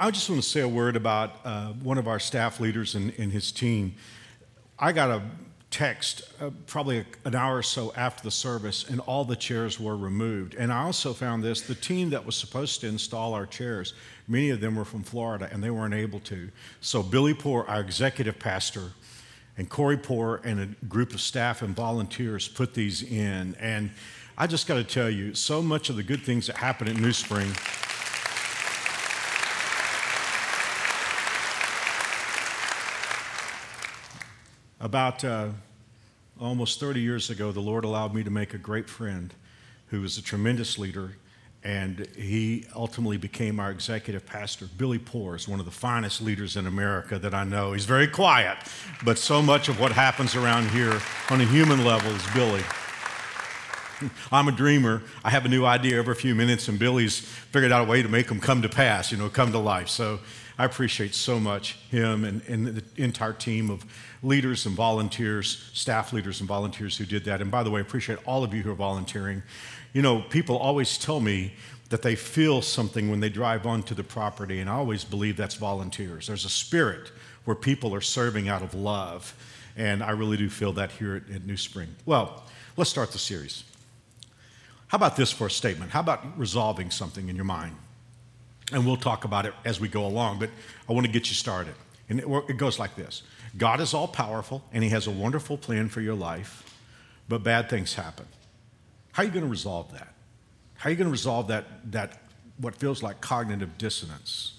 I just want to say a word about uh, one of our staff leaders and, and, his team. I got a text uh, probably an hour or so after the service, and all the chairs were removed. And I also found this the team that was supposed to install our chairs, many of them were from Florida, and they weren't able to. So, Billy Poor, our executive pastor, and Corey Poor and a group of staff and volunteers put these in. And I just got to tell you, so much of the good things that happen at New Spring. About uh, almost 30 years ago, the Lord allowed me to make a great friend who was a tremendous leader, and he ultimately became our executive pastor. Billy Poor is one of the finest leaders in America that I know. He's very quiet, but so much of what happens around here on a human level is Billy. I'm a dreamer. I have a new idea every few minutes, and Billy's figured out a way to make them come to pass, you know, come to life. So I appreciate so much him and, and the entire team of leaders and volunteers, staff leaders and volunteers who did that. And by the way, I appreciate all of you who are volunteering. You know, people always tell me that they feel something when they drive onto the property, and I always believe that's volunteers. There's a spirit where people are serving out of love, and I really do feel that here at, at New Spring. Well, let's start the series. How about this for a statement? How about resolving something in your mind? And we'll talk about it as we go along, but I want to get you started. And it, goes like this God is all powerful, and He has a wonderful plan for your life, but bad things happen. How are you going to resolve that? How are you going to resolve that, that what feels like cognitive dissonance?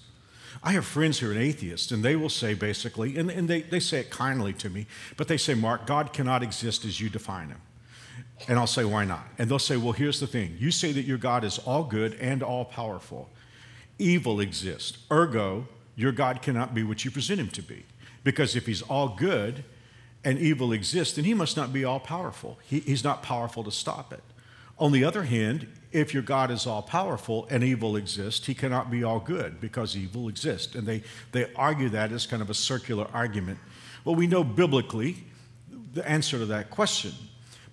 I have friends who are atheists, and they will say basically, and, and they, they say it kindly to me, but they say, Mark, God cannot exist as you define him. And I'll say, why not? And they'll say, well, here's the thing. You say that your God is all good and all powerful evil exists. Ergo, your God cannot be what you present him to be. Because if he's all good and evil exists, then he must not be all powerful. He, he's not powerful to stop it. On the other hand, if your God is all powerful and evil exists, he cannot be all good because evil exists. And they, they argue that as kind of a circular argument. Well, we know biblically the answer to that question.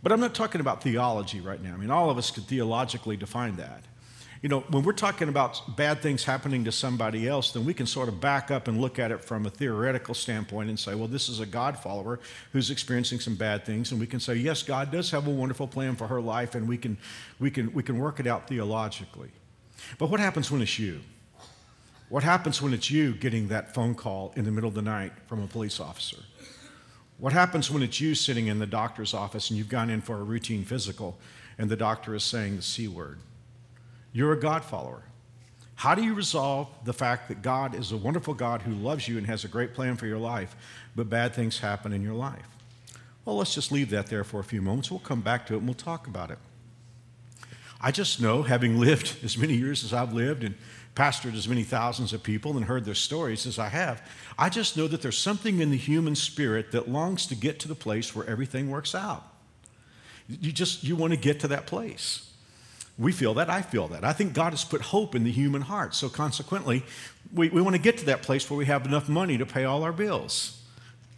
But I'm not talking about theology right now. I mean, all of us could theologically define that. You know, when we're talking about bad things happening to somebody else, then we can sort of back up and look at it from a theoretical standpoint and say, well, this is a God follower who's experiencing some bad things. And we can say, yes, God does have a wonderful plan for her life, and we can, we can, we can work it out theologically. But what happens when it's you? What happens when it's you getting that phone call in the middle of the night from a police officer? What happens when it's you sitting in the doctor's office and you've gone in for a routine physical and the doctor is saying the C word? You're a God follower. How do you resolve the fact that God is a wonderful God who loves you and has a great plan for your life, but bad things happen in your life? Well, let's just leave that there for a few moments. We'll come back to it and we'll talk about it. I just know, having lived as many years as I've lived and pastored as many thousands of people and heard their stories as I have, I just know that there's something in the human spirit that longs to get to the place where everything works out. You just you want to get to that place. We feel that. I feel that. I think God has put hope in the human heart. So, consequently, we, we want to get to that place where we have enough money to pay all our bills.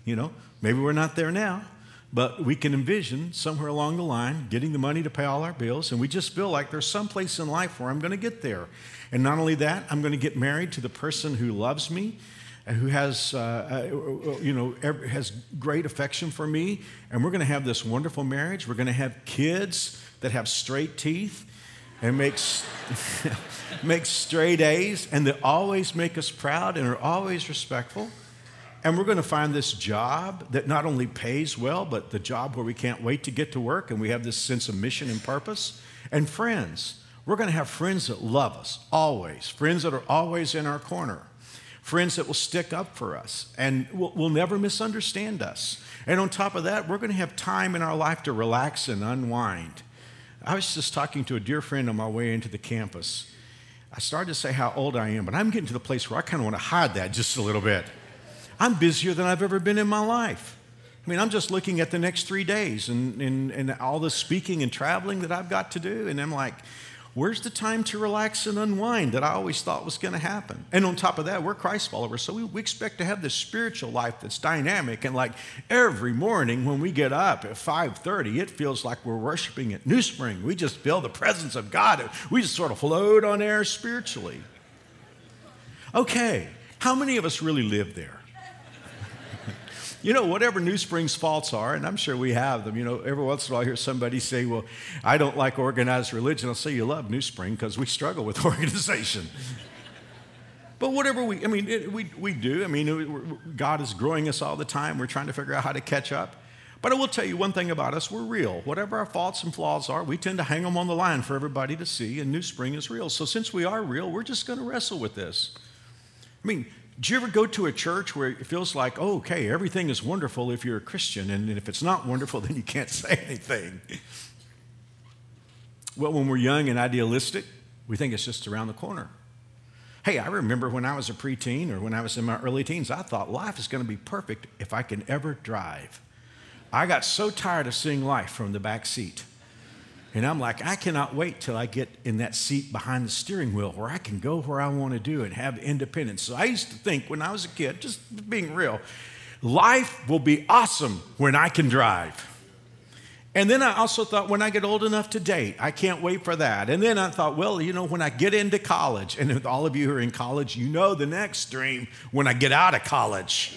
You know, maybe we're not there now, but we can envision somewhere along the line getting the money to pay all our bills. And we just feel like there's some place in life where I'm going to get there. And not only that, I'm going to get married to the person who loves me and who has, uh, uh, you know, has great affection for me. And we're going to have this wonderful marriage. We're going to have kids that have straight teeth and makes, makes straight A's, and they always make us proud and are always respectful. And we're going to find this job that not only pays well, but the job where we can't wait to get to work and we have this sense of mission and purpose. And friends, we're going to have friends that love us always, friends that are always in our corner, friends that will stick up for us and will, will never misunderstand us. And on top of that, we're going to have time in our life to relax and unwind I was just talking to a dear friend on my way into the campus. I started to say how old I am, but I'm getting to the place where I kind of want to hide that just a little bit. I'm busier than I've ever been in my life. I mean, I'm just looking at the next three days and, and, and all the speaking and traveling that I've got to do. And I'm like, where's the time to relax and unwind that I always thought was going to happen? And on top of that, we're Christ followers, so we, we expect to have this spiritual life that's dynamic. And like every morning when we get up at 5:30, it feels like we're worshiping at New Spring. We just feel the presence of God. We just sort of float on air spiritually. Okay, how many of us really live there? You know, whatever New Spring's faults are, and I'm sure we have them, you know, every once in a while I hear somebody say, Well, I don't like organized religion. I'll say, You love New Spring because we struggle with organization. but whatever we, I mean, it, we, we do. I mean, God is growing us all the time. We're trying to figure out how to catch up. But I will tell you one thing about us we're real. Whatever our faults and flaws are, we tend to hang them on the line for everybody to see, and New Spring is real. So since we are real, we're just going to wrestle with this. I mean, do you ever go to a church where it feels like, oh, okay, everything is wonderful if you're a Christian, and if it's not wonderful, then you can't say anything? Well, when we're young and idealistic, we think it's just around the corner. Hey, I remember when I was a preteen or when I was in my early teens, I thought life is going to be perfect if I can ever drive. I got so tired of seeing life from the back seat. And I'm like, I cannot wait till I get in that seat behind the steering wheel where I can go where I want to do and have independence. So I used to think when I was a kid, just being real, life will be awesome when I can drive. And then I also thought, when I get old enough to date, I can't wait for that. And then I thought, well, you know, when I get into college, and all of you who are in college, you know the next dream when I get out of college.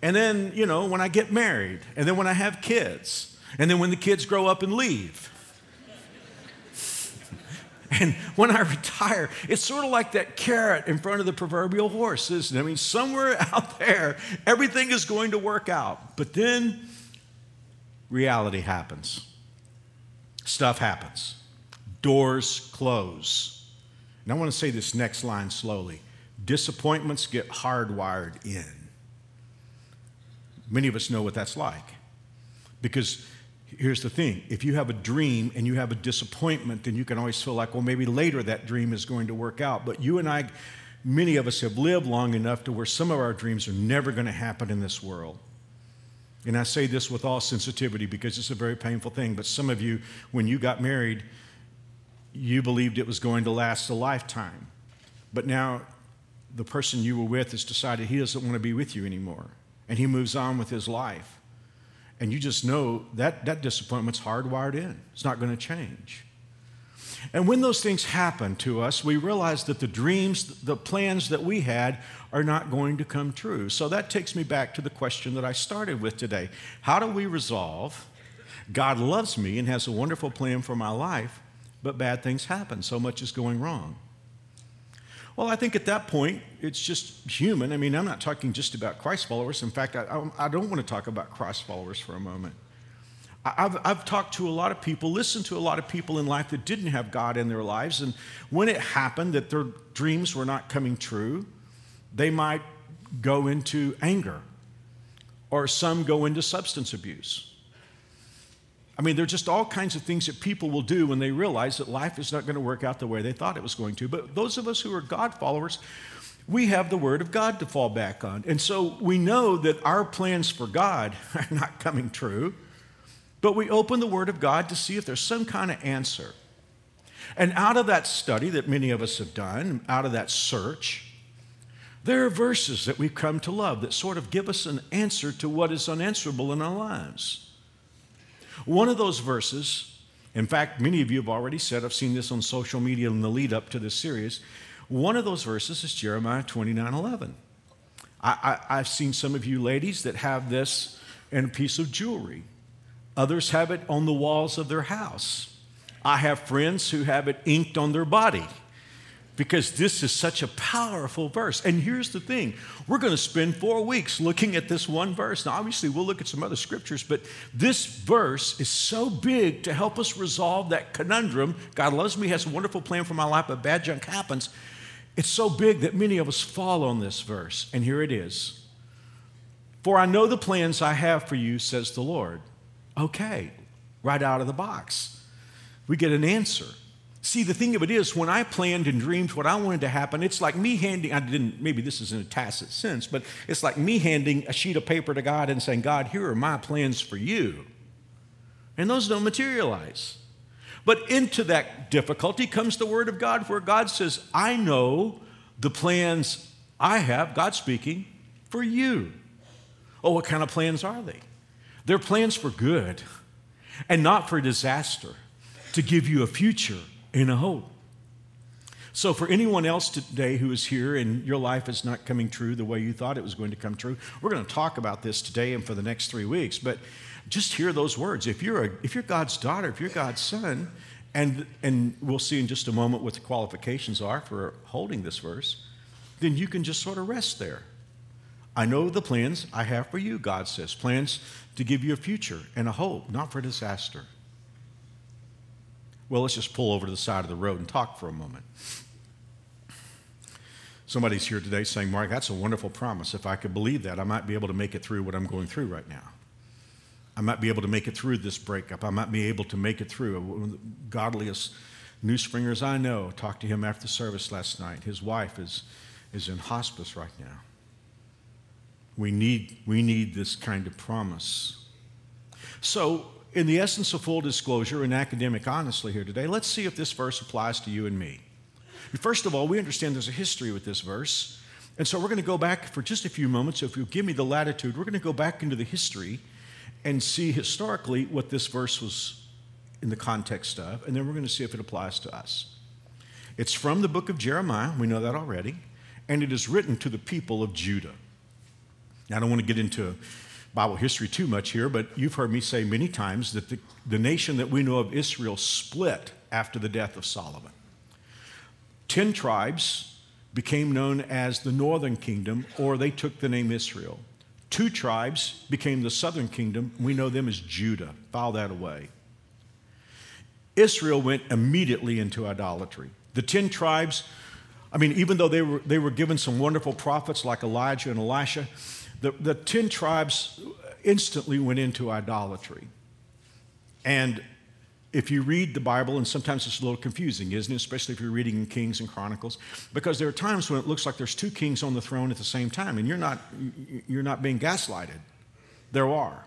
And then, you know, when I get married, and then when I have kids. And then when the kids grow up and leave. And when I retire, it's sort of like that carrot in front of the proverbial horse, isn't it? I mean, somewhere out there, everything is going to work out. But then reality happens. Stuff happens. Doors close. And I want to say this next line slowly disappointments get hardwired in. Many of us know what that's like. Because here's the thing if you have a dream and you have a disappointment, then you can always feel like, well, maybe later that dream is going to work out. But you and I, many of us have lived long enough to where some of our dreams are never going to happen in this world. And I say this with all sensitivity because it's a very painful thing. But some of you, when you got married, you believed it was going to last a lifetime. But now the person you were with has decided he doesn't want to be with you anymore. And he moves on with his life. And you just know that that disappointment's hardwired in. It's not going to change. And when those things happen to us, we realize that the dreams, the plans that we had are not going to come true. So that takes me back to the question that I started with today. How do we resolve God loves me and has a wonderful plan for my life, but bad things happen? So much is going wrong. Well, I think at that point, it's just human. I mean, I'm not talking just about Christ followers. In fact, I, I don't want to talk about Christ followers for a moment. I've, I've talked to a lot of people, listened to a lot of people in life that didn't have God in their lives. And when it happened that their dreams were not coming true, they might go into anger, or some go into substance abuse. I mean, there are just all kinds of things that people will do when they realize that life is not going to work out the way they thought it was going to. But those of us who are God followers, we have the Word of God to fall back on. And so we know that our plans for God are not coming true, but we open the Word of God to see if there's some kind of answer. And out of that study that many of us have done, out of that search, there are verses that we've come to love that sort of give us an answer to what is unanswerable in our lives. One of those verses, in fact, many of you have already said, I've seen this on social media in the lead up to this series. One of those verses is Jeremiah 29 11. I, I, I've seen some of you ladies that have this in a piece of jewelry, others have it on the walls of their house. I have friends who have it inked on their body because this is such a powerful verse. And here's the thing we're going to spend four weeks looking at this one verse. Now, obviously, we'll look at some other scriptures, but this verse is so big to help us resolve that conundrum. God loves me, has a wonderful plan for my life, but bad junk happens. It's so big that many of us fall on this verse. And here it is For I know the plans I have for you, says the Lord. Okay, right out of the box. We get an answer. See, the thing of it is, when I planned and dreamed what I wanted to happen, it's like me handing, I didn't, maybe this is in a tacit sense, but it's like me handing a sheet of paper to God and saying, God, here are my plans for you. And those don't materialize. But into that difficulty comes the Word of God, where God says, I know the plans I have, God speaking, for you. Oh, what kind of plans are they? They're plans for good and not for disaster, to give you a future and a hope. So, for anyone else today who is here and your life is not coming true the way you thought it was going to come true, we're going to talk about this today and for the next three weeks. But just hear those words. If you're, a, if you're God's daughter, if you're God's son, and, and we'll see in just a moment what the qualifications are for holding this verse, then you can just sort of rest there. I know the plans I have for you, God says plans to give you a future and a hope, not for disaster. Well, let's just pull over to the side of the road and talk for a moment. Somebody's here today saying, Mark, that's a wonderful promise. If I could believe that, I might be able to make it through what I'm going through right now. I might be able to make it through this breakup. I might be able to make it through. One of the godliest new springers I know talked to him after service last night. His wife is, is in hospice right now. We need, we need this kind of promise. So, in the essence of full disclosure and academic honesty here today, let's see if this verse applies to you and me. First of all, we understand there's a history with this verse. And so we're going to go back for just a few moments. So if you give me the latitude, we're going to go back into the history and see historically what this verse was in the context of, and then we're going to see if it applies to us. It's from the book of Jeremiah, we know that already, and it is written to the people of Judah. Now, I don't want to get into Bible history too much here, but you've heard me say many times that the, the nation that we know of, Israel, split after the death of Solomon. Ten tribes became known as the northern kingdom, or they took the name Israel. Two tribes became the southern kingdom. We know them as Judah. File that away. Israel went immediately into idolatry. The ten tribes, I mean, even though they were, they were given some wonderful prophets like Elijah and Elisha, the, the 10 tribes instantly went into idolatry. And if you read the Bible, and sometimes it's a little confusing, isn't it? Especially if you're reading in Kings and Chronicles, because there are times when it looks like there's two kings on the throne at the same time, and you're not, you're not being gaslighted. There are.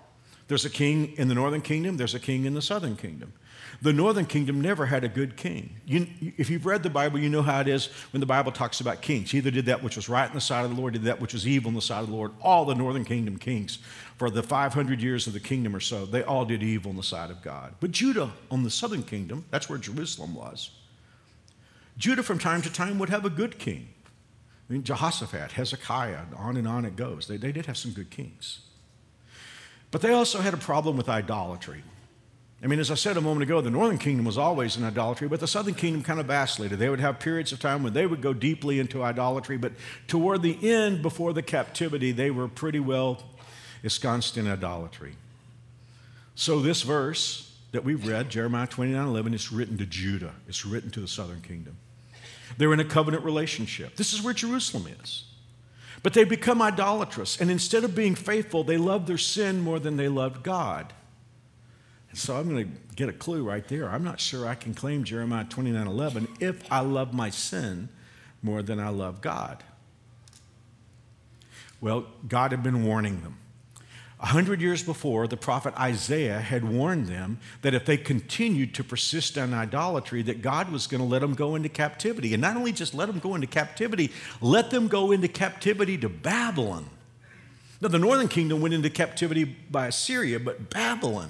There's a king in the northern kingdom, there's a king in the southern kingdom. The northern kingdom never had a good king. You, if you've read the Bible, you know how it is when the Bible talks about kings. He either did that which was right in the sight of the Lord, did that which was evil in the sight of the Lord. All the northern kingdom kings, for the 500 years of the kingdom or so, they all did evil in the sight of God. But Judah, on the southern kingdom, that's where Jerusalem was. Judah, from time to time, would have a good king. I mean, Jehoshaphat, Hezekiah, on and on it goes. They, they did have some good kings. But they also had a problem with idolatry. I mean, as I said a moment ago, the northern kingdom was always in idolatry, but the southern kingdom kind of vacillated. They would have periods of time when they would go deeply into idolatry, but toward the end, before the captivity, they were pretty well ensconced in idolatry. So, this verse that we've read, Jeremiah 29 11, is written to Judah, it's written to the southern kingdom. They're in a covenant relationship. This is where Jerusalem is. But they become idolatrous, and instead of being faithful, they love their sin more than they loved God. So I'm going to get a clue right there. I'm not sure I can claim Jeremiah 29 11 if I love my sin more than I love God. Well, God had been warning them. A hundred years before, the prophet Isaiah had warned them that if they continued to persist in idolatry, that God was going to let them go into captivity. And not only just let them go into captivity, let them go into captivity to Babylon. Now, the northern kingdom went into captivity by Assyria, but Babylon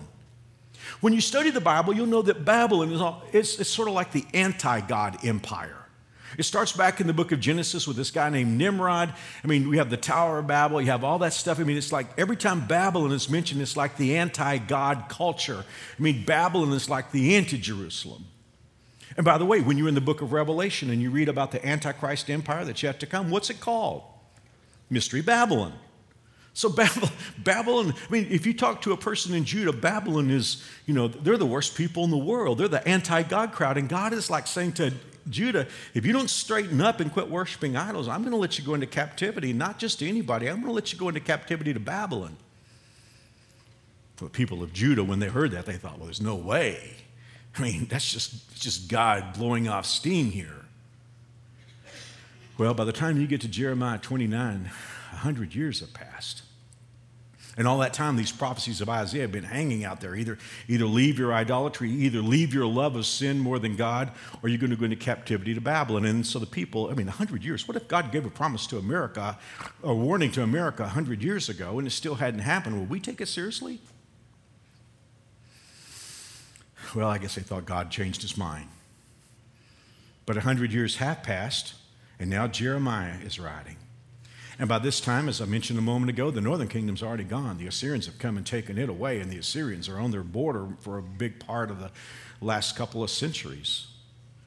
when you study the Bible, you'll know that Babylon is all, it's, it's sort of like the anti God empire. It starts back in the book of Genesis with this guy named Nimrod. I mean, we have the Tower of Babel, you have all that stuff. I mean, it's like every time Babylon is mentioned, it's like the anti God culture. I mean, Babylon is like the anti Jerusalem. And by the way, when you're in the book of Revelation and you read about the Antichrist empire that's yet to come, what's it called? Mystery Babylon. So Babylon, I mean, if you talk to a person in Judah, Babylon is, you know, they're the worst people in the world. They're the anti-God crowd. And God is like saying to Judah, if you don't straighten up and quit worshiping idols, I'm going to let you go into captivity, not just to anybody. I'm going to let you go into captivity to Babylon. The people of Judah, when they heard that, they thought, well, there's no way. I mean, that's just, just God blowing off steam here. Well, by the time you get to Jeremiah 29, 100 years have passed. And all that time, these prophecies of Isaiah have been hanging out there. Either, either leave your idolatry, either leave your love of sin more than God, or you're going to go into captivity to Babylon. And so the people, I mean, 100 years, what if God gave a promise to America, a warning to America 100 years ago, and it still hadn't happened? Would we take it seriously? Well, I guess they thought God changed his mind. But 100 years have passed, and now Jeremiah is writing. And by this time, as I mentioned a moment ago, the northern kingdom's already gone. The Assyrians have come and taken it away, and the Assyrians are on their border for a big part of the last couple of centuries.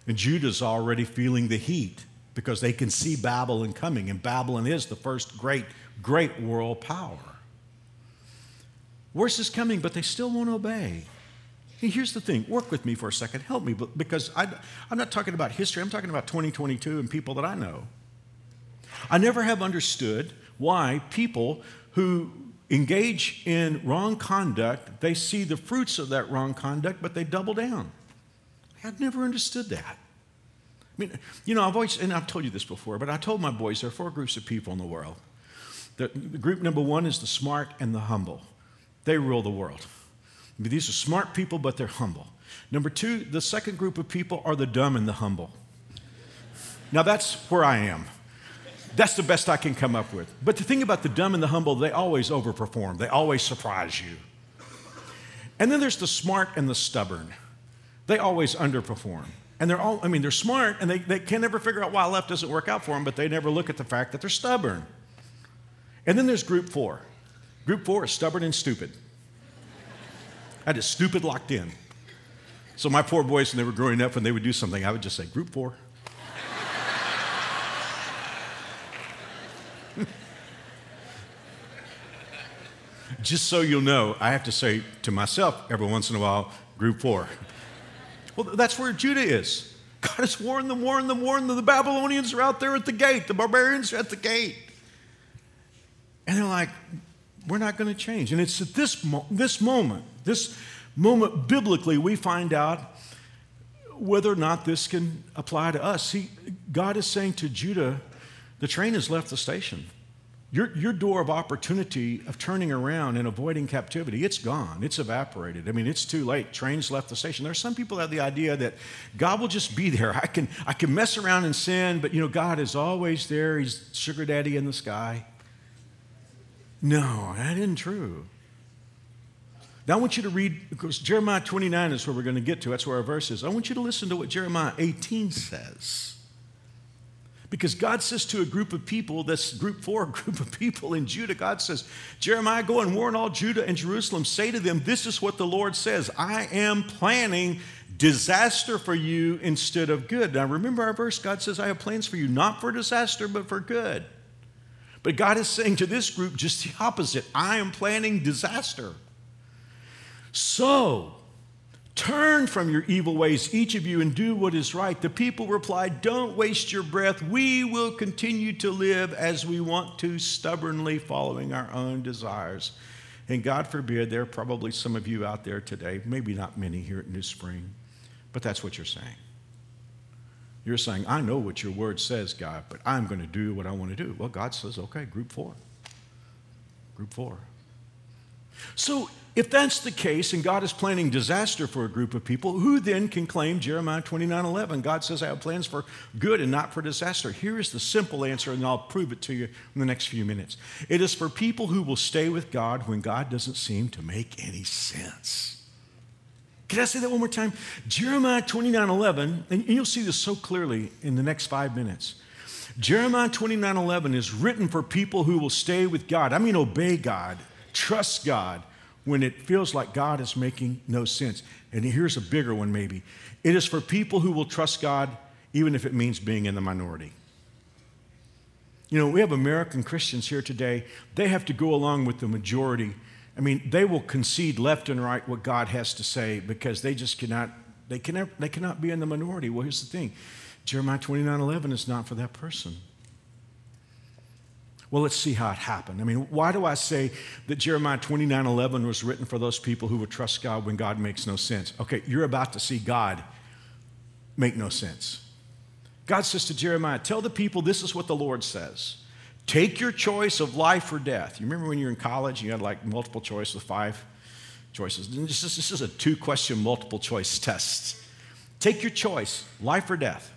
And Judah's already feeling the heat because they can see Babylon coming, and Babylon is the first great, great world power. Worse is coming, but they still won't obey. Here's the thing work with me for a second, help me, because I, I'm not talking about history, I'm talking about 2022 and people that I know. I never have understood why people who engage in wrong conduct, they see the fruits of that wrong conduct, but they double down. I've never understood that. I mean, you know, I've always, and I've told you this before, but I told my boys there are four groups of people in the world. The, the group number one is the smart and the humble. They rule the world. These are smart people, but they're humble. Number two, the second group of people are the dumb and the humble. Now that's where I am. That's the best I can come up with. But the thing about the dumb and the humble, they always overperform, they always surprise you. And then there's the smart and the stubborn. They always underperform. And they're all, I mean, they're smart and they, they can never figure out why left doesn't work out for them, but they never look at the fact that they're stubborn. And then there's group four. Group four is stubborn and stupid. I just stupid locked in. So my poor boys, when they were growing up, when they would do something, I would just say, Group four. Just so you'll know, I have to say to myself every once in a while, Group four. Well, that's where Judah is. God has warned them, warned them, warned them. The Babylonians are out there at the gate, the barbarians are at the gate. And they're like, we're not going to change. And it's at this, mo- this moment, this moment biblically, we find out whether or not this can apply to us. See, God is saying to Judah, the train has left the station. Your, your door of opportunity of turning around and avoiding captivity, it's gone. It's evaporated. I mean, it's too late. Trains left the station. There are some people that have the idea that God will just be there. I can, I can mess around and sin, but you know, God is always there. He's sugar daddy in the sky. No, that isn't true. Now, I want you to read, because Jeremiah 29 is where we're going to get to. That's where our verse is. I want you to listen to what Jeremiah 18 says. Because God says to a group of people, this group four, group of people in Judah, God says, Jeremiah, go and warn all Judah and Jerusalem. Say to them, This is what the Lord says I am planning disaster for you instead of good. Now, remember our verse God says, I have plans for you, not for disaster, but for good. But God is saying to this group just the opposite I am planning disaster. So, turn from your evil ways, each of you, and do what is right. The people replied, Don't waste your breath. We will continue to live as we want to, stubbornly following our own desires. And God forbid, there are probably some of you out there today, maybe not many here at New Spring, but that's what you're saying. You're saying, I know what your word says, God, but I'm going to do what I want to do. Well, God says, okay, group four. Group four. So, if that's the case and God is planning disaster for a group of people, who then can claim Jeremiah 29 11? God says, I have plans for good and not for disaster. Here is the simple answer, and I'll prove it to you in the next few minutes. It is for people who will stay with God when God doesn't seem to make any sense. Can I say that one more time? Jeremiah 29 11, and you'll see this so clearly in the next five minutes. Jeremiah 29 11 is written for people who will stay with God. I mean, obey God, trust God when it feels like God is making no sense. And here's a bigger one, maybe. It is for people who will trust God even if it means being in the minority. You know, we have American Christians here today, they have to go along with the majority I mean, they will concede left and right what God has to say because they just cannot, they cannot, they cannot be in the minority. Well, here's the thing Jeremiah 29 11 is not for that person. Well, let's see how it happened. I mean, why do I say that Jeremiah 29 11 was written for those people who would trust God when God makes no sense? Okay, you're about to see God make no sense. God says to Jeremiah, Tell the people this is what the Lord says. Take your choice of life or death. You remember when you were in college, you had like multiple choice with five choices. This is, this is a two question multiple choice test. Take your choice, life or death.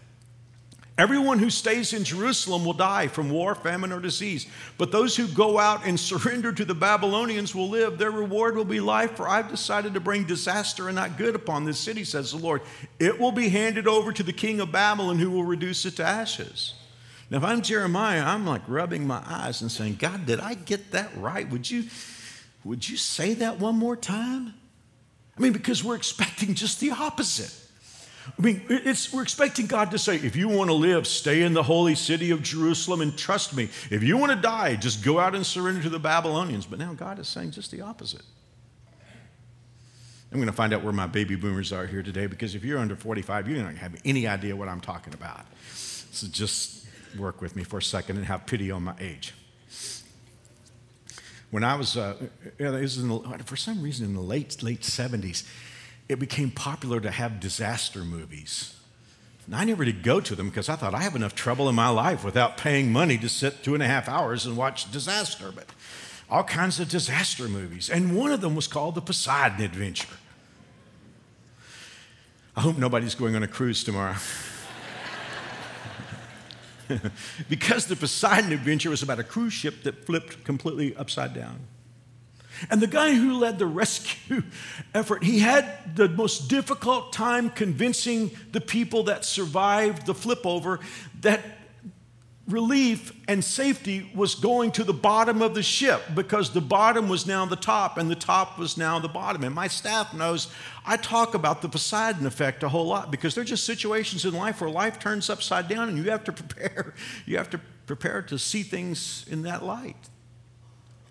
Everyone who stays in Jerusalem will die from war, famine, or disease. But those who go out and surrender to the Babylonians will live. Their reward will be life, for I've decided to bring disaster and not good upon this city, says the Lord. It will be handed over to the king of Babylon, who will reduce it to ashes. Now, if I'm Jeremiah, I'm like rubbing my eyes and saying, God, did I get that right? Would you, would you say that one more time? I mean, because we're expecting just the opposite. I mean, we're expecting God to say, if you want to live, stay in the holy city of Jerusalem and trust me. If you want to die, just go out and surrender to the Babylonians. But now God is saying just the opposite. I'm going to find out where my baby boomers are here today because if you're under 45, you don't have any idea what I'm talking about. So just work with me for a second and have pity on my age. When I was, uh, for some reason in the late, late 70s, it became popular to have disaster movies. And I never did go to them because I thought I have enough trouble in my life without paying money to sit two and a half hours and watch disaster. But all kinds of disaster movies. And one of them was called The Poseidon Adventure. I hope nobody's going on a cruise tomorrow. because the Poseidon Adventure was about a cruise ship that flipped completely upside down. And the guy who led the rescue effort, he had the most difficult time convincing the people that survived the flip over that relief and safety was going to the bottom of the ship because the bottom was now the top and the top was now the bottom. And my staff knows I talk about the Poseidon effect a whole lot because there are just situations in life where life turns upside down and you have to prepare. You have to prepare to see things in that light.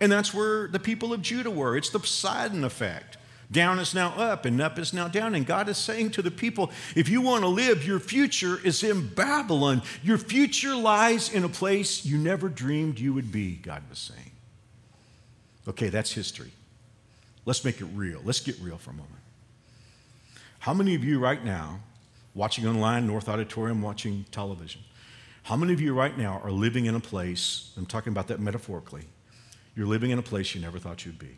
And that's where the people of Judah were. It's the Poseidon effect. Down is now up, and up is now down. And God is saying to the people, if you want to live, your future is in Babylon. Your future lies in a place you never dreamed you would be, God was saying. Okay, that's history. Let's make it real. Let's get real for a moment. How many of you right now, watching online, North Auditorium, watching television, how many of you right now are living in a place, I'm talking about that metaphorically, you're living in a place you never thought you'd be.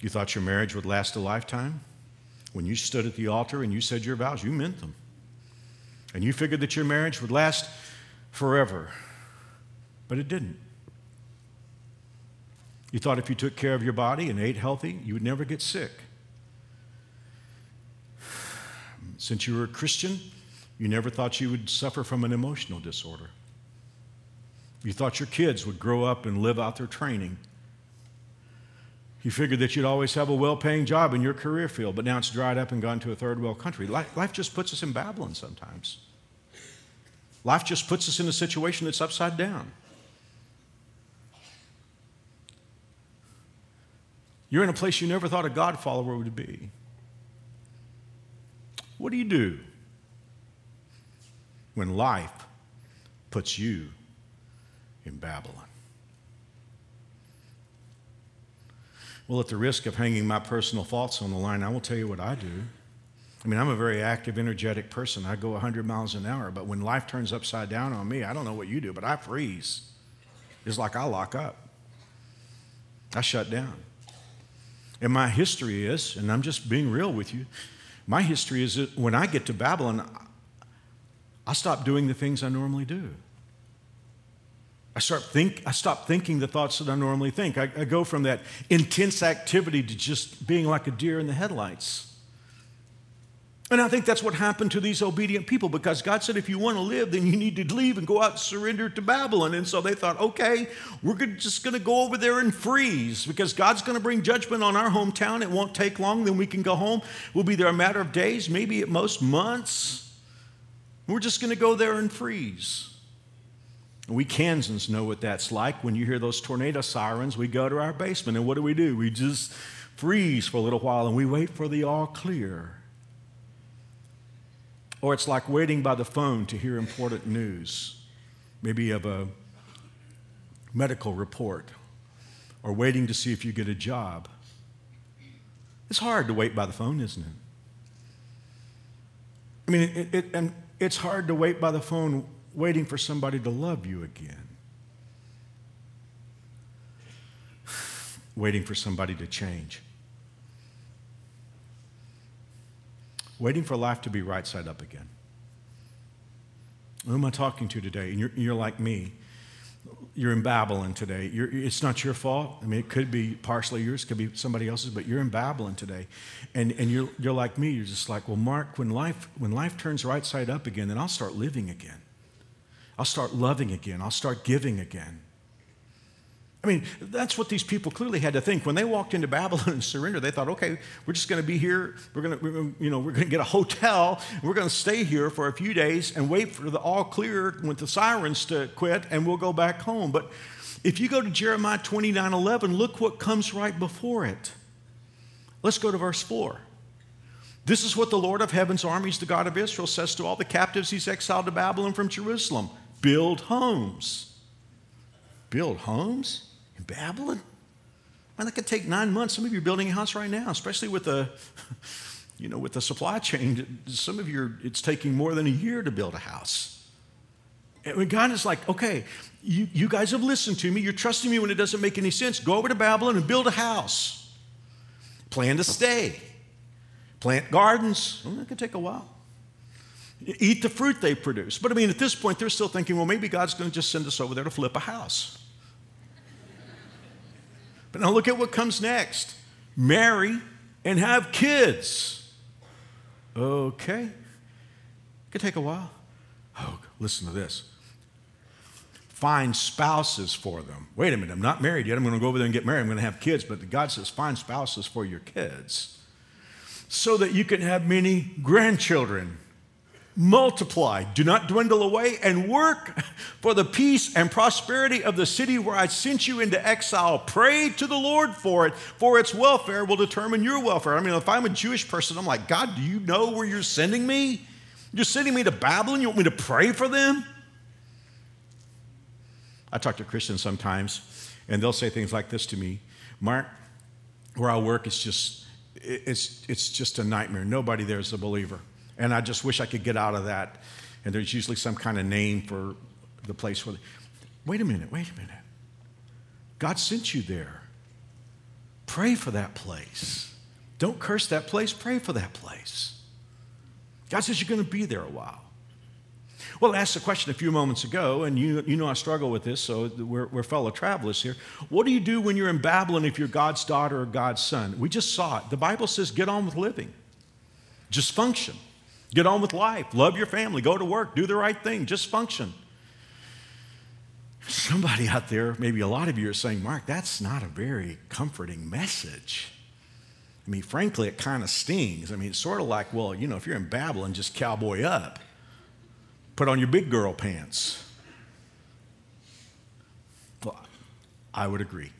You thought your marriage would last a lifetime? When you stood at the altar and you said your vows, you meant them. And you figured that your marriage would last forever. But it didn't. You thought if you took care of your body and ate healthy, you would never get sick. Since you were a Christian, you never thought you would suffer from an emotional disorder. You thought your kids would grow up and live out their training. You figured that you'd always have a well paying job in your career field, but now it's dried up and gone to a third world country. Life, just puts us in Babylon sometimes. Life just puts us in a situation that's upside down. You're in a place you never thought a God follower would be. What do you do when life puts you in Babylon. Well, at the risk of hanging my personal thoughts on the line, I will tell you what I do. I mean, I'm a very active, energetic person. I go 100 miles an hour, but when life turns upside down on me, I don't know what you do, but I freeze. It's like I lock up, I shut down. And my history is, and I'm just being real with you, my history is that when I get to Babylon, I stop doing the things I normally do. I start think I stop thinking the thoughts that I normally think. I, I, go from that intense activity to just being like a deer in the headlights. And I think that's what happened to these obedient people because God said, if you want to live, then you need to leave and go out and surrender to Babylon. And so they thought, okay, we're just going to go over there and freeze because God's going to bring judgment on our hometown. It won't take long, then we can go home. We'll be there a matter of days, maybe at most months. We're just going to go there and freeze. We Kansans know what that's like. When you hear those tornado sirens, we go to our basement, and what do we do? We just freeze for a little while and we wait for the all clear. Or it's like waiting by the phone to hear important news. maybe of a medical report or waiting to see if you get a job. It's hard to wait by the phone, isn't it? I mean, it, it, and it's hard to wait by the phone waiting for somebody to love you again. waiting for somebody to change. Waiting for life to be right side up again. Who am I talking to today? And you're, you're like me. You're in Babylon today. You're, it's not your fault. I mean, it could be partially yours, could be somebody else's, but you're in Babylon today. And, and you're, you're like me. You're just like, well, Mark, when life, when life turns right side up again, then I'll start living again. I'll start loving again. I'll start giving again. I mean, that's what these people clearly had to think. When they walked into Babylon and surrendered, they thought, okay, we're just going to be here. We're going to, you know, we're going to get a hotel. We're going to stay here for a few days and wait for the all clear with the sirens to quit, and we'll go back home. But if you go to Jeremiah 29 11, look what comes right before it. Let's go to verse 4. This is what the Lord of heaven's armies, the God of Israel, says to all the captives he's exiled to Babylon from Jerusalem build homes. Build homes? In Babylon? Man, that could take nine months. Some of you are building a house right now, especially with the, you know, with the supply chain. Some of you, are, it's taking more than a year to build a house. And God is like, okay, you, you guys have listened to me. You're trusting me when it doesn't make any sense. Go over to Babylon and build a house. Plan to stay. Plant gardens. Well, that could take a while. Eat the fruit they produce. But I mean, at this point, they're still thinking, well, maybe God's going to just send us over there to flip a house. But now look at what comes next marry and have kids. Okay. It Could take a while. Oh, listen to this. Find spouses for them. Wait a minute, I'm not married yet. I'm going to go over there and get married. I'm going to have kids. But God says, find spouses for your kids so that you can have many grandchildren multiply, do not dwindle away, and work for the peace and prosperity of the city where I sent you into exile. Pray to the Lord for it, for its welfare will determine your welfare. I mean, if I'm a Jewish person, I'm like, God, do you know where you're sending me? You're sending me to Babylon? You want me to pray for them? I talk to Christians sometimes, and they'll say things like this to me Mark, where I work, it's just, it's, it's just a nightmare. Nobody there is a believer. And I just wish I could get out of that. And there's usually some kind of name for the place where. They, wait a minute, wait a minute. God sent you there. Pray for that place. Don't curse that place, pray for that place. God says you're going to be there a while. Well, I asked the question a few moments ago, and you, you know I struggle with this, so we're, we're fellow travelers here. What do you do when you're in Babylon if you're God's daughter or God's son? We just saw it. The Bible says get on with living, just function. Get on with life. Love your family. Go to work. Do the right thing. Just function. Somebody out there, maybe a lot of you are saying, Mark, that's not a very comforting message. I mean, frankly, it kind of stings. I mean, it's sort of like, well, you know, if you're in Babylon, just cowboy up. Put on your big girl pants. Well, I would agree.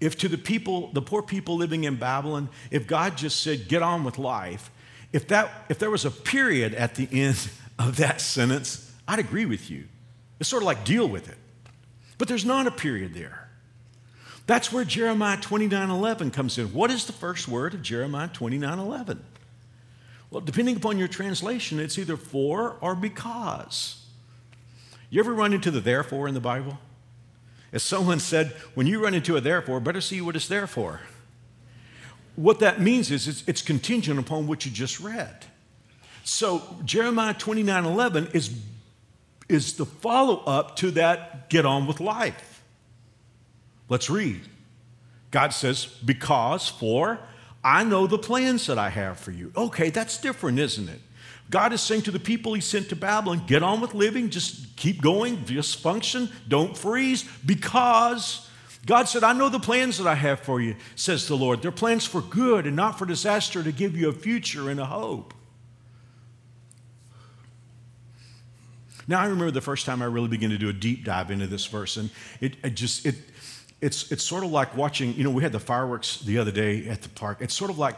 If to the people, the poor people living in Babylon, if God just said, get on with life, if, that, if there was a period at the end of that sentence, I'd agree with you. It's sort of like deal with it. But there's not a period there. That's where Jeremiah 29 11 comes in. What is the first word of Jeremiah 29 11? Well, depending upon your translation, it's either for or because. You ever run into the therefore in the Bible? As someone said, when you run into a therefore, better see what it's there for what that means is it's, it's contingent upon what you just read. So Jeremiah 29 11 is, is the follow up to that get on with life. Let's read. God says, Because, for, I know the plans that I have for you. Okay, that's different, isn't it? God is saying to the people he sent to Babylon, get on with living, just keep going, just function, don't freeze, because God said, I know the plans that I have for you, says the Lord. They're plans for good and not for disaster to give you a future and a hope. Now, I remember the first time I really began to do a deep dive into this verse, and it, it just, it, it's, it's sort of like watching, you know, we had the fireworks the other day at the park. It's sort of like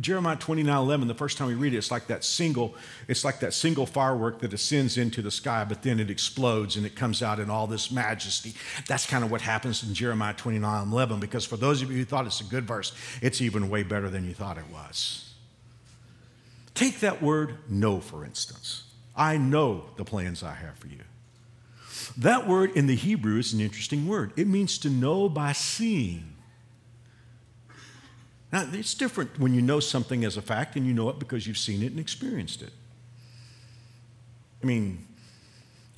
Jeremiah 29 11, the first time we read it, it's like that single, it's like that single firework that ascends into the sky, but then it explodes and it comes out in all this majesty. That's kind of what happens in Jeremiah 29 11, because for those of you who thought it's a good verse, it's even way better than you thought it was. Take that word know, for instance. I know the plans I have for you. That word in the Hebrew is an interesting word. It means to know by seeing. Now, it's different when you know something as a fact and you know it because you've seen it and experienced it. I mean,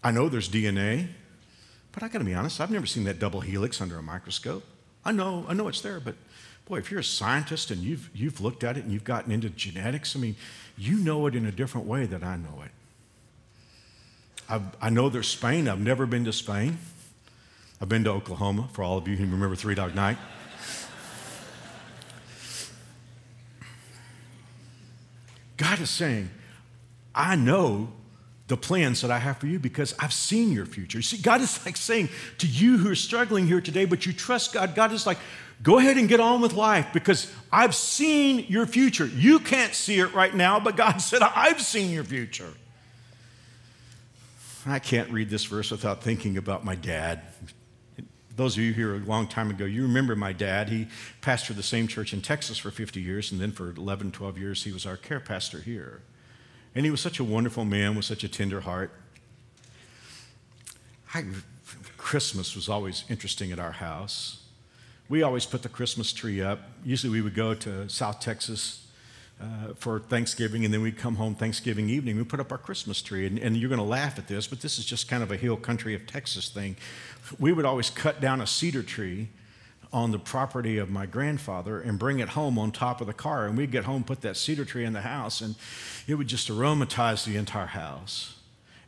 I know there's DNA, but I got to be honest, I've never seen that double helix under a microscope. I know, I know it's there, but boy, if you're a scientist and you've, you've looked at it and you've gotten into genetics, I mean, you know it in a different way than I know it. I've, i know there's Spain. I've never been to Spain. I've been to Oklahoma, for all of you who remember Three Dog Night. God is saying, I know the plans that I have for you because I've seen your future. You see, God is like saying to you who are struggling here today, but you trust God, God is like, go ahead and get on with life because I've seen your future. You can't see it right now, but God said, I've seen your future. I can't read this verse without thinking about my dad. Those of you here a long time ago, you remember my dad. He pastored the same church in Texas for 50 years, and then for 11, 12 years, he was our care pastor here. And he was such a wonderful man with such a tender heart. I, Christmas was always interesting at our house. We always put the Christmas tree up. Usually we would go to South Texas uh, for Thanksgiving, and then we'd come home Thanksgiving evening. We put up our Christmas tree, and, and you're going to laugh at this, but this is just kind of a hill country of Texas thing. We would always cut down a cedar tree on the property of my grandfather and bring it home on top of the car, and we'd get home, put that cedar tree in the house, and it would just aromatize the entire house.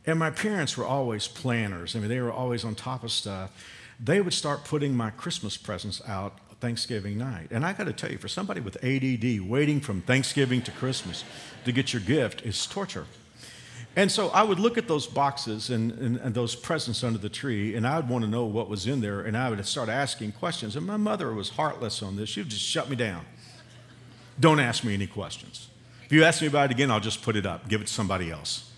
And my parents were always planners. I mean, they were always on top of stuff. They would start putting my Christmas presents out Thanksgiving night. And I got to tell you, for somebody with ADD, waiting from Thanksgiving to Christmas to get your gift is torture. And so I would look at those boxes and, and, and, those presents under the tree, and I would want to know what was in there, and I would start asking questions. And my mother was heartless on this. She would just shut me down. Don't ask me any questions. If you ask me about it again, I'll just put it up, give it to somebody else.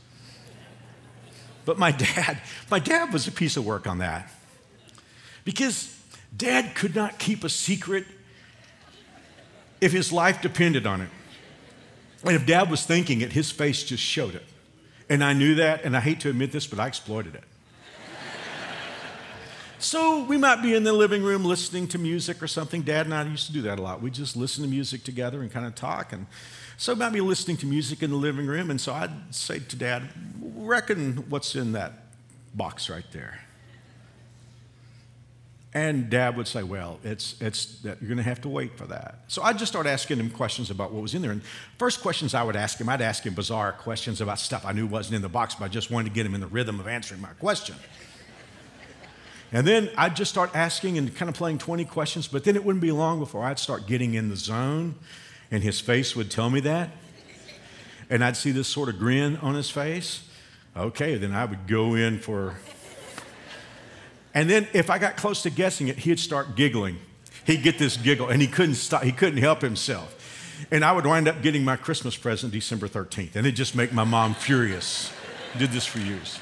But my dad, my dad was a piece of work on that. Because Dad could not keep a secret if his life depended on it. And if dad was thinking it, his face just showed it. And I knew that, and I hate to admit this, but I exploited it. so we might be in the living room listening to music or something. Dad and I used to do that a lot. We just listen to music together and kind of talk. And so we might be listening to music in the living room. And so I'd say to Dad, reckon what's in that box right there. And dad would say, Well, it's, it's you're going to have to wait for that. So I'd just start asking him questions about what was in there. And first questions I would ask him, I'd ask him bizarre questions about stuff I knew wasn't in the box, but I just wanted to get him in the rhythm of answering my question. and then I'd just start asking and kind of playing 20 questions, but then it wouldn't be long before I'd start getting in the zone, and his face would tell me that. And I'd see this sort of grin on his face. Okay, then I would go in for and then if I got close to guessing it, he'd start giggling. He'd get this giggle, and he couldn't stop. He couldn't help himself. And I would wind up getting my Christmas present December 13th, and it'd just make my mom furious. Did this for years.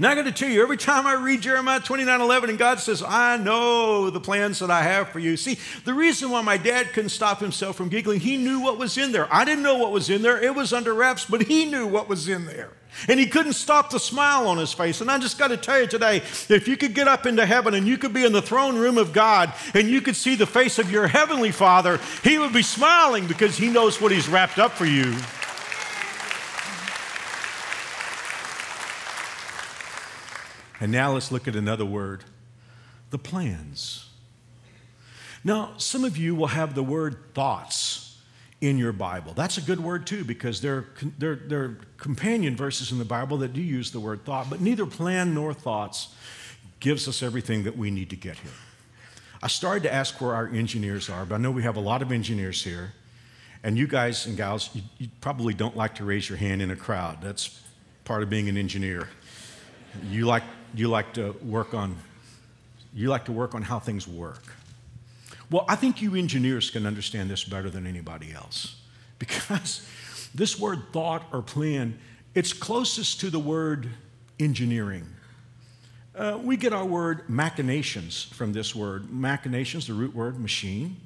Now I got to tell you, every time I read Jeremiah 29 11 and God says, I know the plans that I have for you. See, the reason why my dad couldn't stop himself from giggling, he knew what was in there. I didn't know what was in there. It was under wraps, but he knew what was in there. And he couldn't stop the smile on his face. And I just got to tell you today if you could get up into heaven and you could be in the throne room of God and you could see the face of your heavenly Father, he would be smiling because he knows what he's wrapped up for you. And now let's look at another word the plans. Now, some of you will have the word thoughts in your Bible. That's a good word too because there, there, there are companion verses in the Bible that do use the word thought, but neither plan nor thoughts gives us everything that we need to get here. I started to ask where our engineers are, but I know we have a lot of engineers here. And you guys and gals, you, you probably don't like to raise your hand in a crowd. That's part of being an engineer. You like you like to work on you like to work on how things work. Well, I think you engineers can understand this better than anybody else because this word thought or plan, it's closest to the word engineering. Uh, we get our word machinations from this word. Machinations, the root word, machine.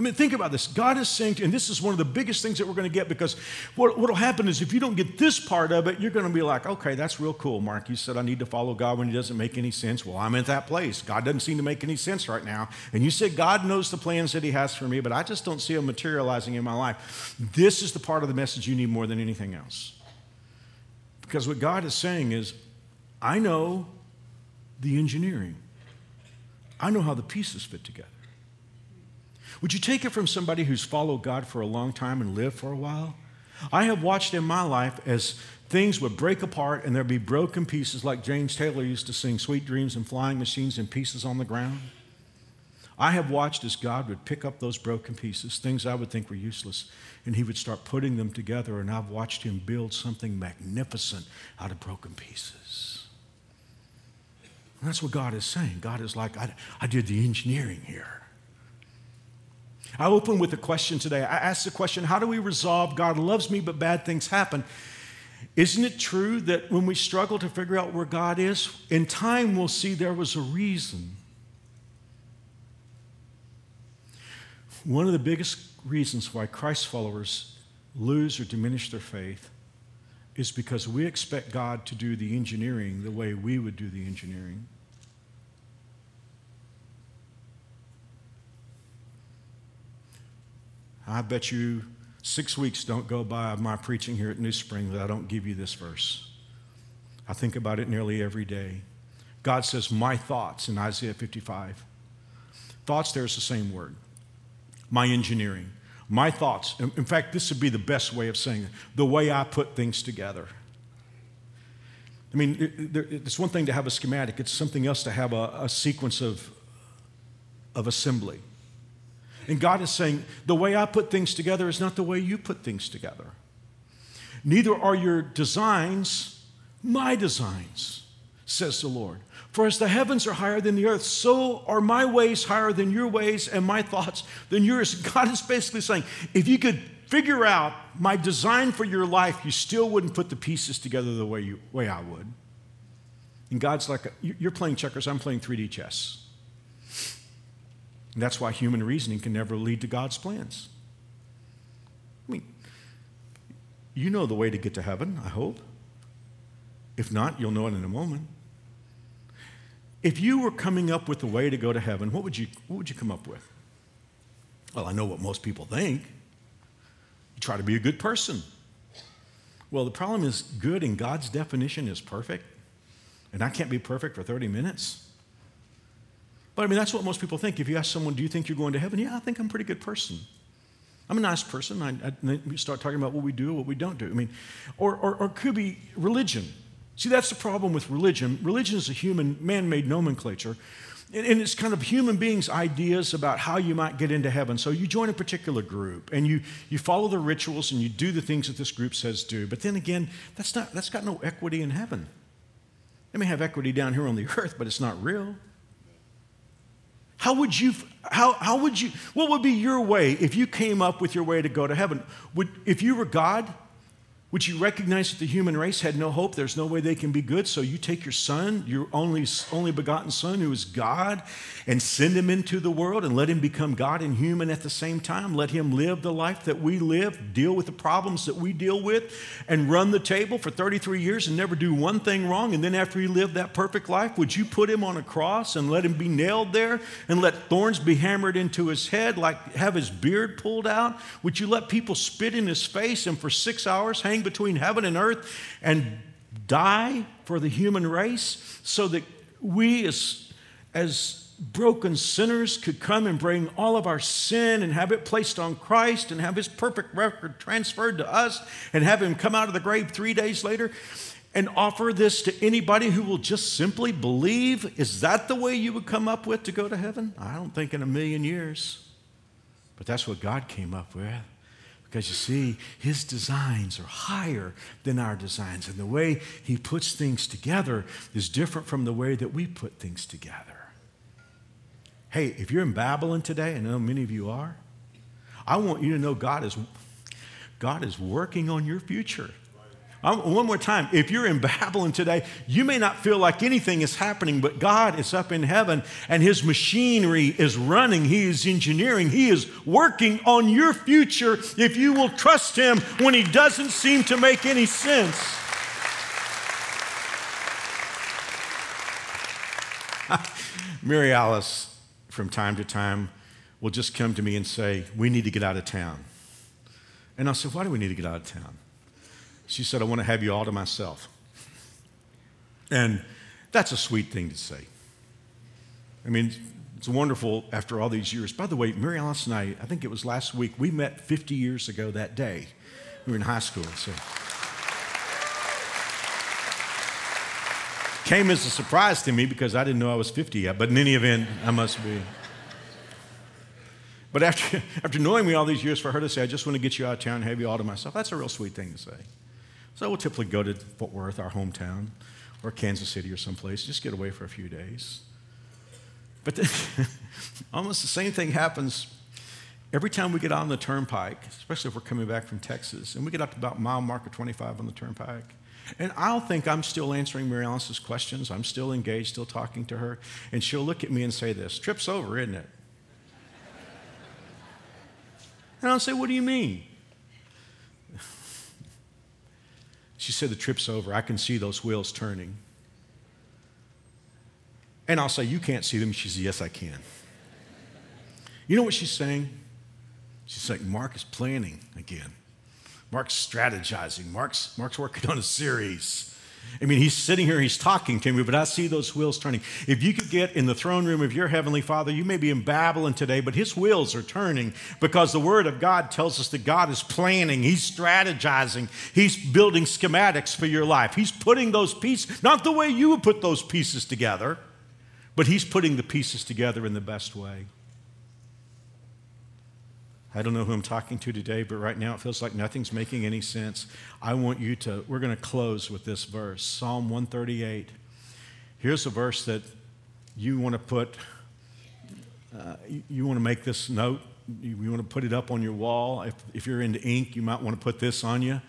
I mean, think about this. God is saying, to, and this is one of the biggest things that we're going to get because what will happen is if you don't get this part of it, you're going to be like, okay, that's real cool, Mark. You said I need to follow God when He doesn't make any sense. Well, I'm at that place. God doesn't seem to make any sense right now. And you said God knows the plans that He has for me, but I just don't see them materializing in my life. This is the part of the message you need more than anything else. Because what God is saying is, I know the engineering, I know how the pieces fit together. Would you take it from somebody who's followed God for a long time and lived for a while? I have watched in my life as things would break apart and there'd be broken pieces, like James Taylor used to sing Sweet Dreams and Flying Machines and Pieces on the Ground. I have watched as God would pick up those broken pieces, things I would think were useless, and He would start putting them together, and I've watched Him build something magnificent out of broken pieces. And that's what God is saying. God is like, I, I did the engineering here. I open with a question today. I ask the question how do we resolve God loves me, but bad things happen? Isn't it true that when we struggle to figure out where God is, in time we'll see there was a reason? One of the biggest reasons why Christ followers lose or diminish their faith is because we expect God to do the engineering the way we would do the engineering. I bet you six weeks don't go by of my preaching here at New Spring that I don't give you this verse. I think about it nearly every day. God says, My thoughts in Isaiah 55. Thoughts, there's the same word. My engineering. My thoughts. In fact, this would be the best way of saying it the way I put things together. I mean, it's one thing to have a schematic, it's something else to have a, a sequence of, of assembly. And God is saying, the way I put things together is not the way you put things together. Neither are your designs my designs, says the Lord. For as the heavens are higher than the earth, so are my ways higher than your ways and my thoughts than yours. God is basically saying, if you could figure out my design for your life, you still wouldn't put the pieces together the way, you, way I would. And God's like, you're playing checkers, I'm playing 3D chess. And that's why human reasoning can never lead to God's plans. I mean, you know the way to get to heaven, I hope. If not, you'll know it in a moment. If you were coming up with a way to go to heaven, what would you, what would you come up with? Well, I know what most people think. You try to be a good person. Well, the problem is, good in God's definition is perfect. And I can't be perfect for 30 minutes. But I mean, that's what most people think. If you ask someone, do you think you're going to heaven? Yeah, I think I'm a pretty good person. I'm a nice person. I, I, we start talking about what we do, what we don't do. I mean, or, or, or could be religion. See, that's the problem with religion. Religion is a human, man made nomenclature. And, and it's kind of human beings' ideas about how you might get into heaven. So you join a particular group and you, you follow the rituals and you do the things that this group says do. But then again, that's, not, that's got no equity in heaven. It may have equity down here on the earth, but it's not real. How would you, how, how would you, what would be your way if you came up with your way to go to heaven? Would, if you were God, would you recognize that the human race had no hope? There's no way they can be good. So you take your son, your only, only begotten son, who is God, and send him into the world and let him become God and human at the same time. Let him live the life that we live, deal with the problems that we deal with, and run the table for 33 years and never do one thing wrong. And then after he lived that perfect life, would you put him on a cross and let him be nailed there and let thorns be hammered into his head, like have his beard pulled out? Would you let people spit in his face and for six hours hang between heaven and earth and die for the human race so that we as, as broken sinners could come and bring all of our sin and have it placed on Christ and have his perfect record transferred to us and have him come out of the grave three days later and offer this to anybody who will just simply believe? Is that the way you would come up with to go to heaven? I don't think in a million years. But that's what God came up with. Because you see, his designs are higher than our designs. And the way he puts things together is different from the way that we put things together. Hey, if you're in Babylon today, and I know many of you are, I want you to know God is, God is working on your future. Um, one more time, if you're in Babylon today, you may not feel like anything is happening, but God is up in heaven and His machinery is running. He is engineering. He is working on your future if you will trust Him when He doesn't seem to make any sense. Mary Alice, from time to time, will just come to me and say, We need to get out of town. And I'll say, Why do we need to get out of town? She said, I want to have you all to myself. And that's a sweet thing to say. I mean, it's wonderful after all these years. By the way, Mary Alice and I, I think it was last week, we met 50 years ago that day. We were in high school. So came as a surprise to me because I didn't know I was 50 yet. But in any event, I must be. But after, after knowing me all these years, for her to say, I just want to get you out of town and have you all to myself, that's a real sweet thing to say. So we'll typically go to Fort Worth, our hometown, or Kansas City or someplace, just get away for a few days. But then, almost the same thing happens every time we get on the turnpike, especially if we're coming back from Texas, and we get up to about mile marker 25 on the turnpike. And I'll think I'm still answering Mary Alice's questions. I'm still engaged, still talking to her. And she'll look at me and say this Trip's over, isn't it? And I'll say, What do you mean? She said, The trip's over. I can see those wheels turning. And I'll say, You can't see them. She says, Yes, I can. You know what she's saying? She's like, Mark is planning again. Mark's strategizing. Mark's, Mark's working on a series. I mean, he's sitting here, he's talking to me, but I see those wheels turning. If you could get in the throne room of your heavenly Father, you may be in Babylon today, but his wheels are turning because the Word of God tells us that God is planning, he's strategizing, he's building schematics for your life. He's putting those pieces, not the way you would put those pieces together, but he's putting the pieces together in the best way. I don't know who I'm talking to today, but right now it feels like nothing's making any sense. I want you to, we're going to close with this verse Psalm 138. Here's a verse that you want to put, uh, you, want to make this note. You, you want to put it up on your wall. If, if you're into ink, you might want to put this on you.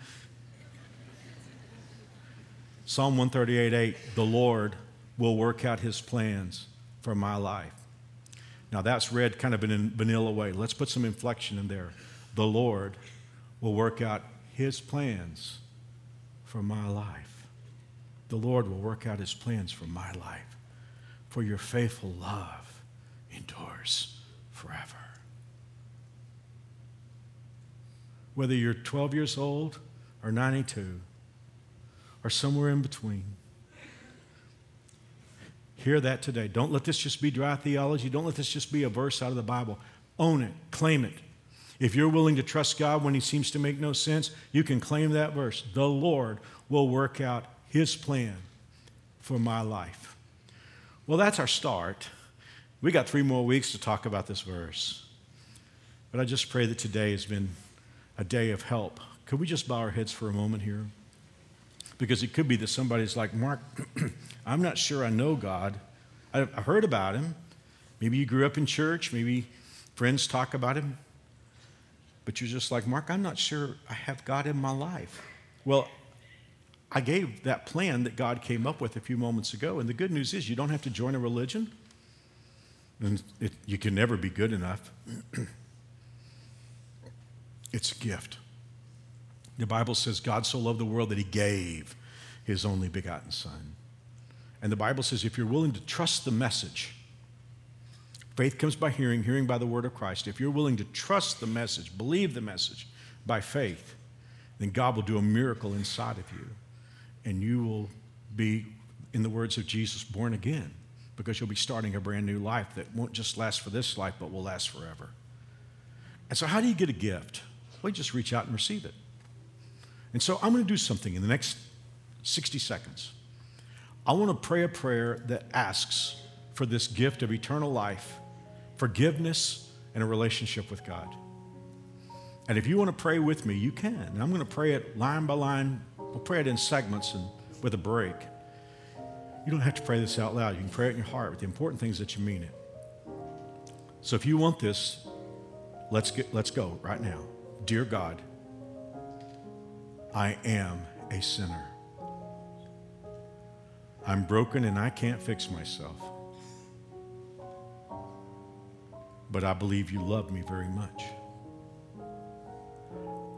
Psalm 138 8, the Lord will work out his plans for my life. Now that's read kind of in a vanilla way. Let's put some inflection in there. The Lord will work out his plans for my life. The Lord will work out his plans for my life. For your faithful love endures forever. Whether you're 12 years old or 92 or somewhere in between, Hear that today. Don't let this just be dry theology. Don't let this just be a verse out of the Bible. Own it, claim it. If you're willing to trust God when He seems to make no sense, you can claim that verse. The Lord will work out His plan for my life. Well, that's our start. We got three more weeks to talk about this verse. But I just pray that today has been a day of help. Could we just bow our heads for a moment here? Because it could be that somebody's like, Mark, I'm not sure I know God. I, heard about him. Maybe you grew up in church. Maybe friends talk about him. But you're just like, Mark, I'm not sure I have God in my life. Well, I gave that plan that God came up with a few moments ago. And the good news is you don't have to join a religion. And it, you can never be good enough. it's a gift. The Bible says God so loved the world that he gave his only begotten Son. And the Bible says if you're willing to trust the message, faith comes by hearing, hearing by the word of Christ. If you're willing to trust the message, believe the message by faith, then God will do a miracle inside of you. And you will be, in the words of Jesus, born again because you'll be starting a brand new life that won't just last for this life, but will last forever. And so, how do you get a gift? Well, you just reach out and receive it. And so, I'm going to do something in the next 60 seconds. I want to pray a prayer that asks for this gift of eternal life, forgiveness, and a relationship with God. And if you want to pray with me, you can. And I'm going to pray it line by line. We'll pray it in segments and with a break. You don't have to pray this out loud. You can pray it in your heart, but the important thing is that you mean it. So if you want this, let's get let's go right now. Dear God, I am a sinner. I'm broken and I can't fix myself. But I believe you love me very much.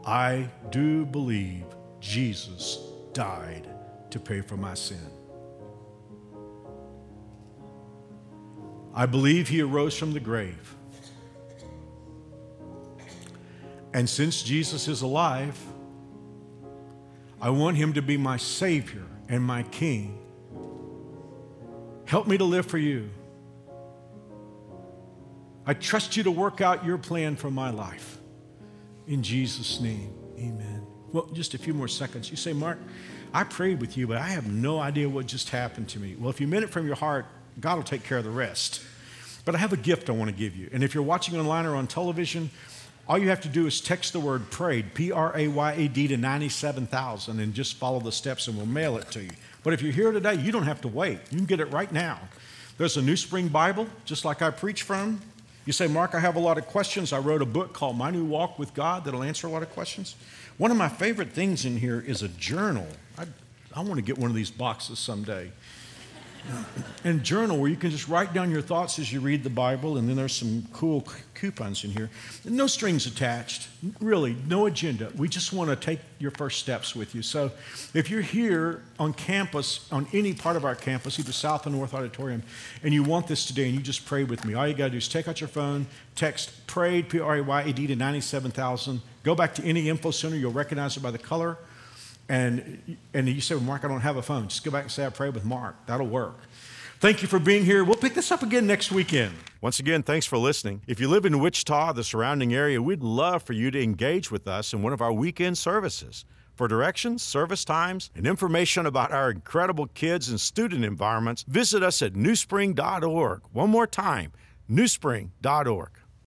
I do believe Jesus died to pay for my sin. I believe he arose from the grave. And since Jesus is alive, I want him to be my Savior and my King. Help me to live for you. I trust you to work out your plan for my life. In Jesus' name, amen. Well, just a few more seconds. You say, Mark, I prayed with you, but I have no idea what just happened to me. Well, if you meant it from your heart, God will take care of the rest. But I have a gift I want to give you. And if you're watching online or on television, all you have to do is text the word prayed, P R A Y A D, to 97,000 and just follow the steps and we'll mail it to you. But if you're here today, you don't have to wait. You can get it right now. There's a New Spring Bible, just like I preach from. You say, Mark, I have a lot of questions. I wrote a book called My New Walk with God that'll answer a lot of questions. One of my favorite things in here is a journal. I, I want to get one of these boxes someday and journal where you can just write down your thoughts as you read the Bible, and then there's some cool coupons in here. No strings attached, really, no agenda. We just want to take your first steps with you. So if you're here on campus, on any part of our campus, either South or North Auditorium, and you want this today and you just pray with me, all you got to do is take out your phone, text PRAYED, P R A Y E D, to 97,000. Go back to any info center, you'll recognize it by the color. And, and you say, well, Mark, I don't have a phone. Just go back and say, I prayed with Mark. That'll work. Thank you for being here. We'll pick this up again next weekend. Once again, thanks for listening. If you live in Wichita, the surrounding area, we'd love for you to engage with us in one of our weekend services. For directions, service times, and information about our incredible kids and student environments, visit us at newspring.org. One more time, newspring.org.